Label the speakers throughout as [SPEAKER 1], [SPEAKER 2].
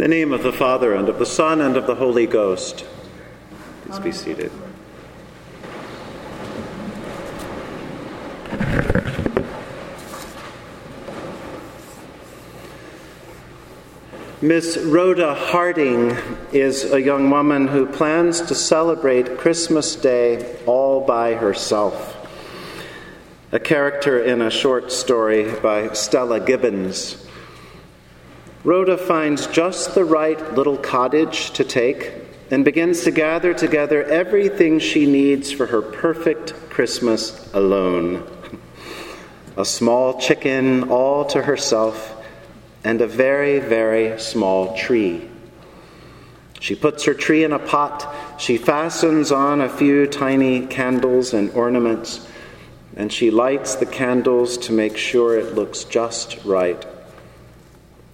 [SPEAKER 1] the name of the Father, and of the Son, and of the Holy Ghost. Please be seated. Miss Rhoda Harding is a young woman who plans to celebrate Christmas Day all by herself. A character in a short story by Stella Gibbons. Rhoda finds just the right little cottage to take and begins to gather together everything she needs for her perfect Christmas alone. A small chicken all to herself and a very, very small tree. She puts her tree in a pot, she fastens on a few tiny candles and ornaments, and she lights the candles to make sure it looks just right.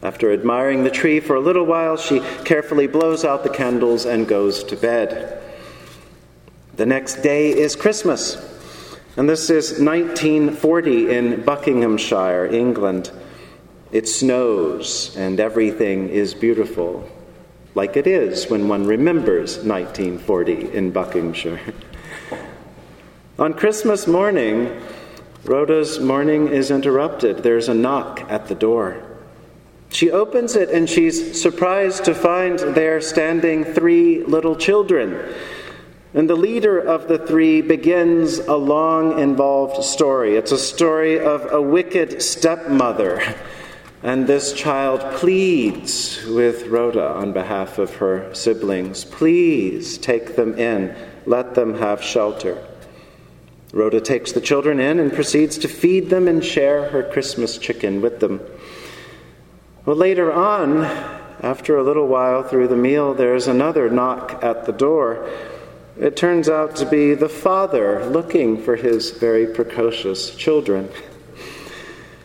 [SPEAKER 1] After admiring the tree for a little while, she carefully blows out the candles and goes to bed. The next day is Christmas, and this is 1940 in Buckinghamshire, England. It snows and everything is beautiful, like it is when one remembers 1940 in Buckinghamshire. On Christmas morning, Rhoda's morning is interrupted. There's a knock at the door. She opens it and she's surprised to find there standing three little children. And the leader of the three begins a long, involved story. It's a story of a wicked stepmother and this child pleads with Rhoda on behalf of her siblings please take them in, let them have shelter. Rhoda takes the children in and proceeds to feed them and share her Christmas chicken with them. Well, later on, after a little while through the meal, there's another knock at the door. It turns out to be the father looking for his very precocious children.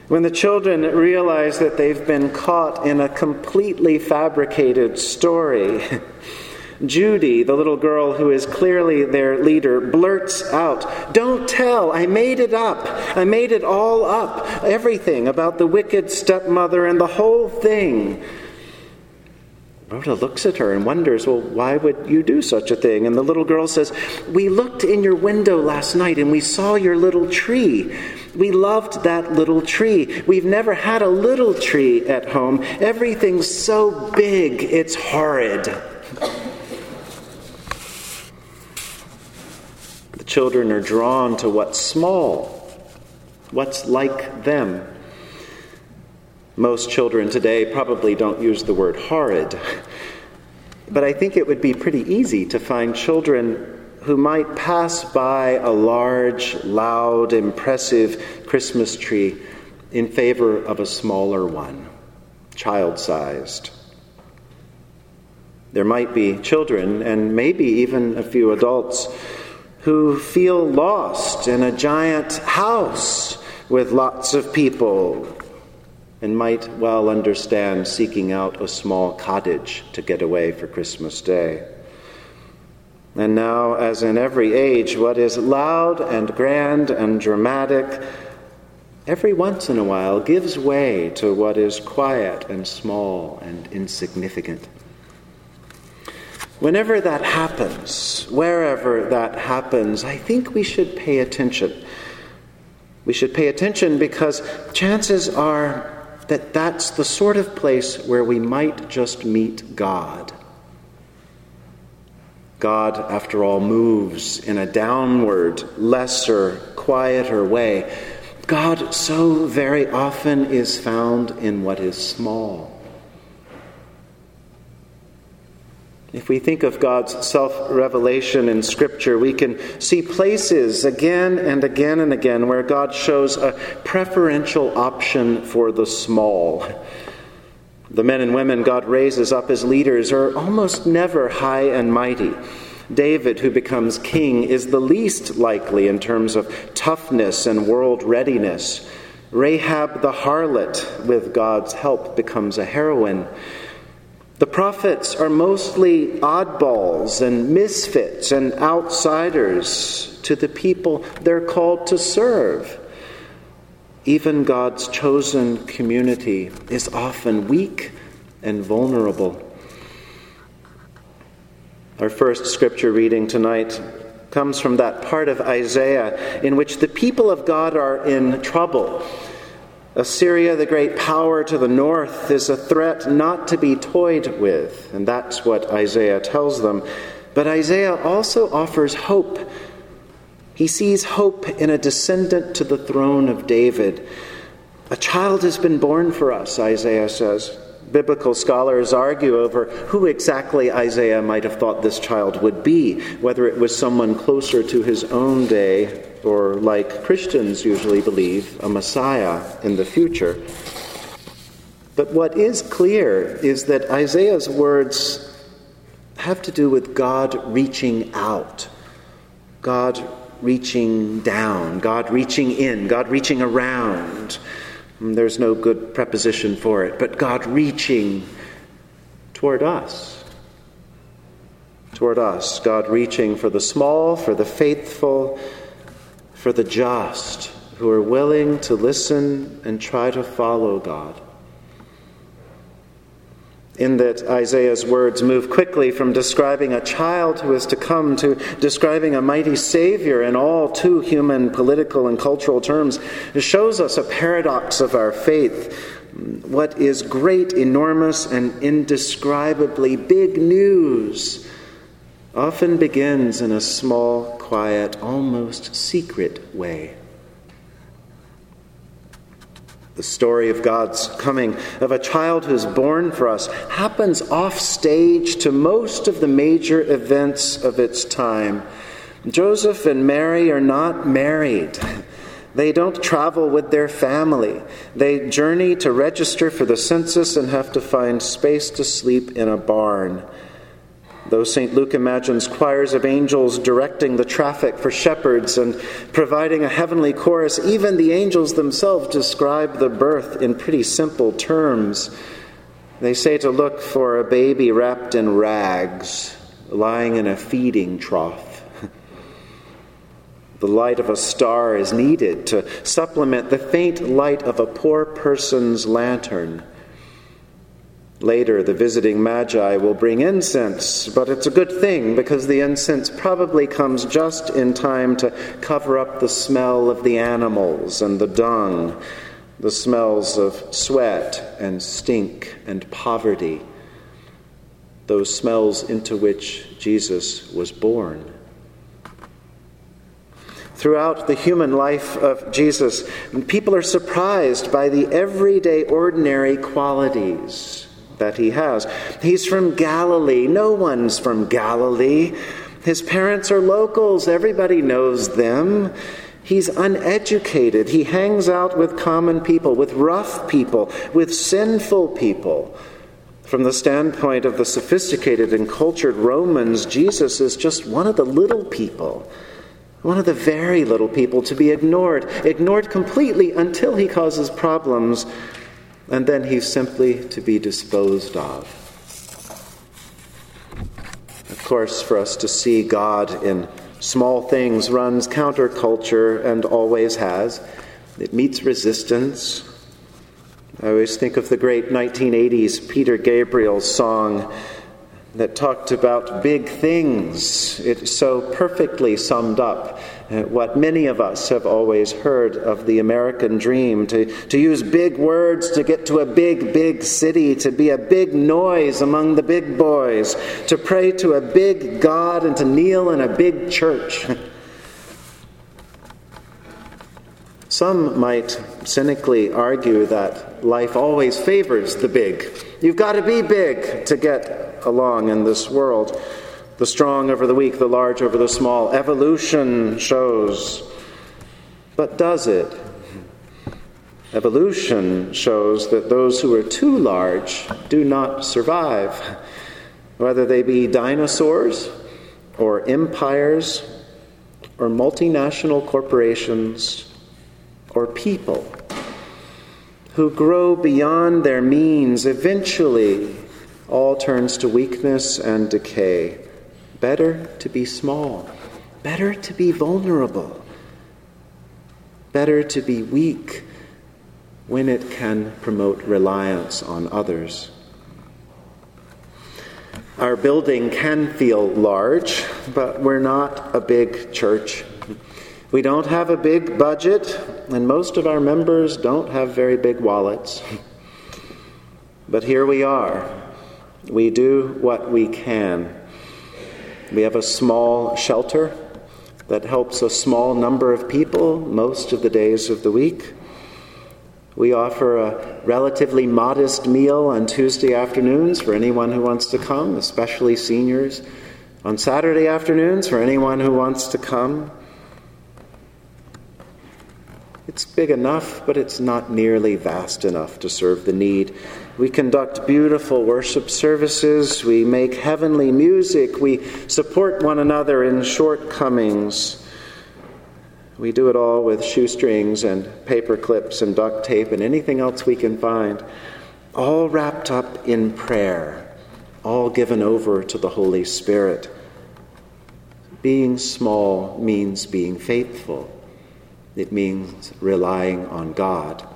[SPEAKER 1] When the children realize that they've been caught in a completely fabricated story, Judy, the little girl who is clearly their leader, blurts out, Don't tell, I made it up. I made it all up. Everything about the wicked stepmother and the whole thing. Rhoda looks at her and wonders, Well, why would you do such a thing? And the little girl says, We looked in your window last night and we saw your little tree. We loved that little tree. We've never had a little tree at home. Everything's so big, it's horrid. Children are drawn to what's small, what's like them. Most children today probably don't use the word horrid, but I think it would be pretty easy to find children who might pass by a large, loud, impressive Christmas tree in favor of a smaller one, child sized. There might be children, and maybe even a few adults, who feel lost in a giant house with lots of people and might well understand seeking out a small cottage to get away for Christmas Day. And now, as in every age, what is loud and grand and dramatic every once in a while gives way to what is quiet and small and insignificant. Whenever that happens, wherever that happens, I think we should pay attention. We should pay attention because chances are that that's the sort of place where we might just meet God. God, after all, moves in a downward, lesser, quieter way. God so very often is found in what is small. If we think of God's self revelation in Scripture, we can see places again and again and again where God shows a preferential option for the small. The men and women God raises up as leaders are almost never high and mighty. David, who becomes king, is the least likely in terms of toughness and world readiness. Rahab the harlot, with God's help, becomes a heroine. The prophets are mostly oddballs and misfits and outsiders to the people they're called to serve. Even God's chosen community is often weak and vulnerable. Our first scripture reading tonight comes from that part of Isaiah in which the people of God are in trouble. Assyria, the great power to the north, is a threat not to be toyed with, and that's what Isaiah tells them. But Isaiah also offers hope. He sees hope in a descendant to the throne of David. A child has been born for us, Isaiah says. Biblical scholars argue over who exactly Isaiah might have thought this child would be, whether it was someone closer to his own day or, like Christians usually believe, a Messiah in the future. But what is clear is that Isaiah's words have to do with God reaching out, God reaching down, God reaching in, God reaching around. Mm, there's no good preposition for it, but God reaching toward us. Toward us. God reaching for the small, for the faithful, for the just, who are willing to listen and try to follow God in that Isaiah's words move quickly from describing a child who is to come to describing a mighty Savior in all too human political and cultural terms. It shows us a paradox of our faith. What is great, enormous, and indescribably big news often begins in a small, quiet, almost secret way. The story of God's coming, of a child who's born for us, happens off stage to most of the major events of its time. Joseph and Mary are not married. They don't travel with their family. They journey to register for the census and have to find space to sleep in a barn. Though St. Luke imagines choirs of angels directing the traffic for shepherds and providing a heavenly chorus, even the angels themselves describe the birth in pretty simple terms. They say to look for a baby wrapped in rags, lying in a feeding trough. The light of a star is needed to supplement the faint light of a poor person's lantern. Later, the visiting magi will bring incense, but it's a good thing because the incense probably comes just in time to cover up the smell of the animals and the dung, the smells of sweat and stink and poverty, those smells into which Jesus was born. Throughout the human life of Jesus, people are surprised by the everyday, ordinary qualities that he has. He's from Galilee. No one's from Galilee. His parents are locals, everybody knows them. He's uneducated. He hangs out with common people, with rough people, with sinful people. From the standpoint of the sophisticated and cultured Romans, Jesus is just one of the little people, one of the very little people to be ignored, ignored completely until he causes problems and then he's simply to be disposed of. Of course, for us to see God in small things runs counterculture and always has. It meets resistance. I always think of the great 1980s Peter Gabriel song that talked about big things. It so perfectly summed up uh, what many of us have always heard of the American dream to, to use big words to get to a big, big city, to be a big noise among the big boys, to pray to a big God and to kneel in a big church. Some might cynically argue that life always favors the big. You've got to be big to get along in this world the strong over the weak, the large over the small. Evolution shows. But does it? Evolution shows that those who are too large do not survive, whether they be dinosaurs or empires or multinational corporations or people who grow beyond their means eventually all turns to weakness and decay. Better to be small. Better to be vulnerable. Better to be weak when it can promote reliance on others. Our building can feel large, but we're not a big church. We don't have a big budget, and most of our members don't have very big wallets. But here we are. We do what we can. We have a small shelter that helps a small number of people most of the days of the week. We offer a relatively modest meal on Tuesday afternoons for anyone who wants to come, especially seniors. On Saturday afternoons for anyone who wants to come. It's big enough, but it's not nearly vast enough to serve the need. We conduct beautiful worship services. We make heavenly music. We support one another in shortcomings. We do it all with shoestrings and paper clips and duct tape and anything else we can find, all wrapped up in prayer, all given over to the Holy Spirit. Being small means being faithful. It means relying on God.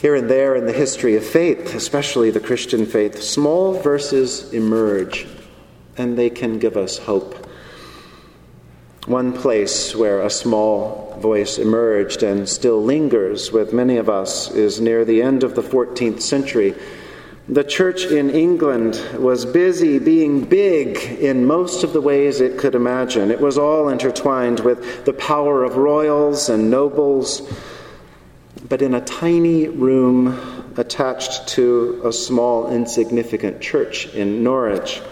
[SPEAKER 1] Here and there in the history of faith, especially the Christian faith, small verses emerge and they can give us hope. One place where a small voice emerged and still lingers with many of us is near the end of the 14th century the church in England was busy being big in most of the ways it could imagine. It was all intertwined with the power of royals and nobles. But in a tiny room attached to a small, insignificant church in Norwich,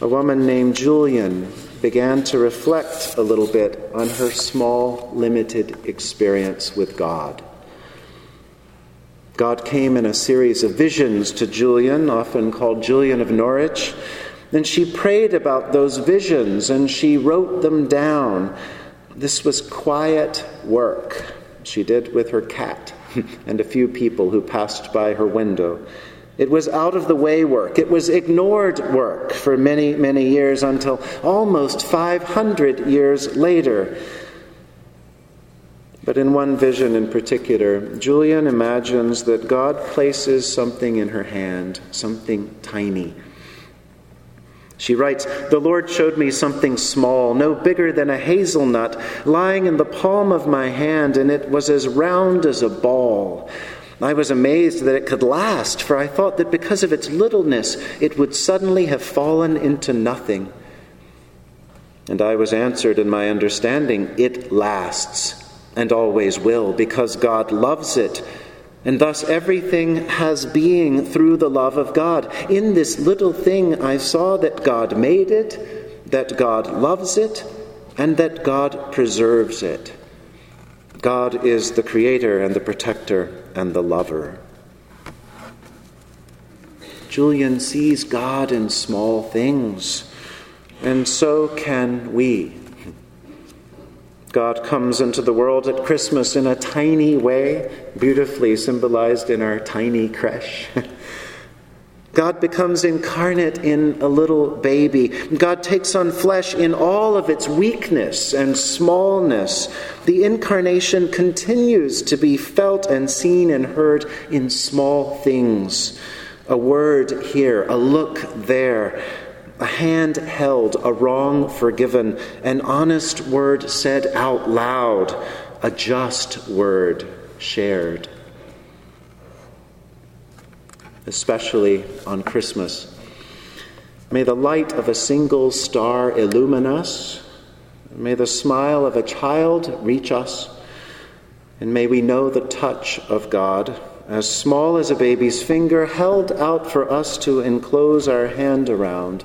[SPEAKER 1] a woman named Julian began to reflect a little bit on her small, limited experience with God. God came in a series of visions to Julian, often called Julian of Norwich. And she prayed about those visions and she wrote them down. This was quiet work she did with her cat and a few people who passed by her window. It was out of the way work. It was ignored work for many, many years until almost 500 years later but in one vision in particular, Julian imagines that God places something in her hand, something tiny. She writes, The Lord showed me something small, no bigger than a hazelnut, lying in the palm of my hand, and it was as round as a ball. I was amazed that it could last, for I thought that because of its littleness, it would suddenly have fallen into nothing. And I was answered in my understanding, It lasts and always will, because God loves it. And thus everything has being through the love of God. In this little thing, I saw that God made it, that God loves it, and that God preserves it. God is the creator and the protector and the lover. Julian sees God in small things, and so can we. God comes into the world at Christmas in a tiny way, beautifully symbolized in our tiny creche. God becomes incarnate in a little baby. God takes on flesh in all of its weakness and smallness. The incarnation continues to be felt and seen and heard in small things. A word here, a look there a hand held, a wrong forgiven, an honest word said out loud, a just word shared. Especially on Christmas. May the light of a single star illumine us. May the smile of a child reach us. And may we know the touch of God, as small as a baby's finger, held out for us to enclose our hand around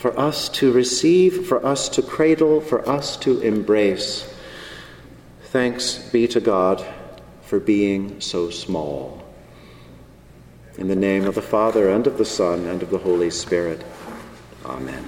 [SPEAKER 1] for us to receive, for us to cradle, for us to embrace. Thanks be to God for being so small. In the name of the Father, and of the Son, and of the Holy Spirit. Amen.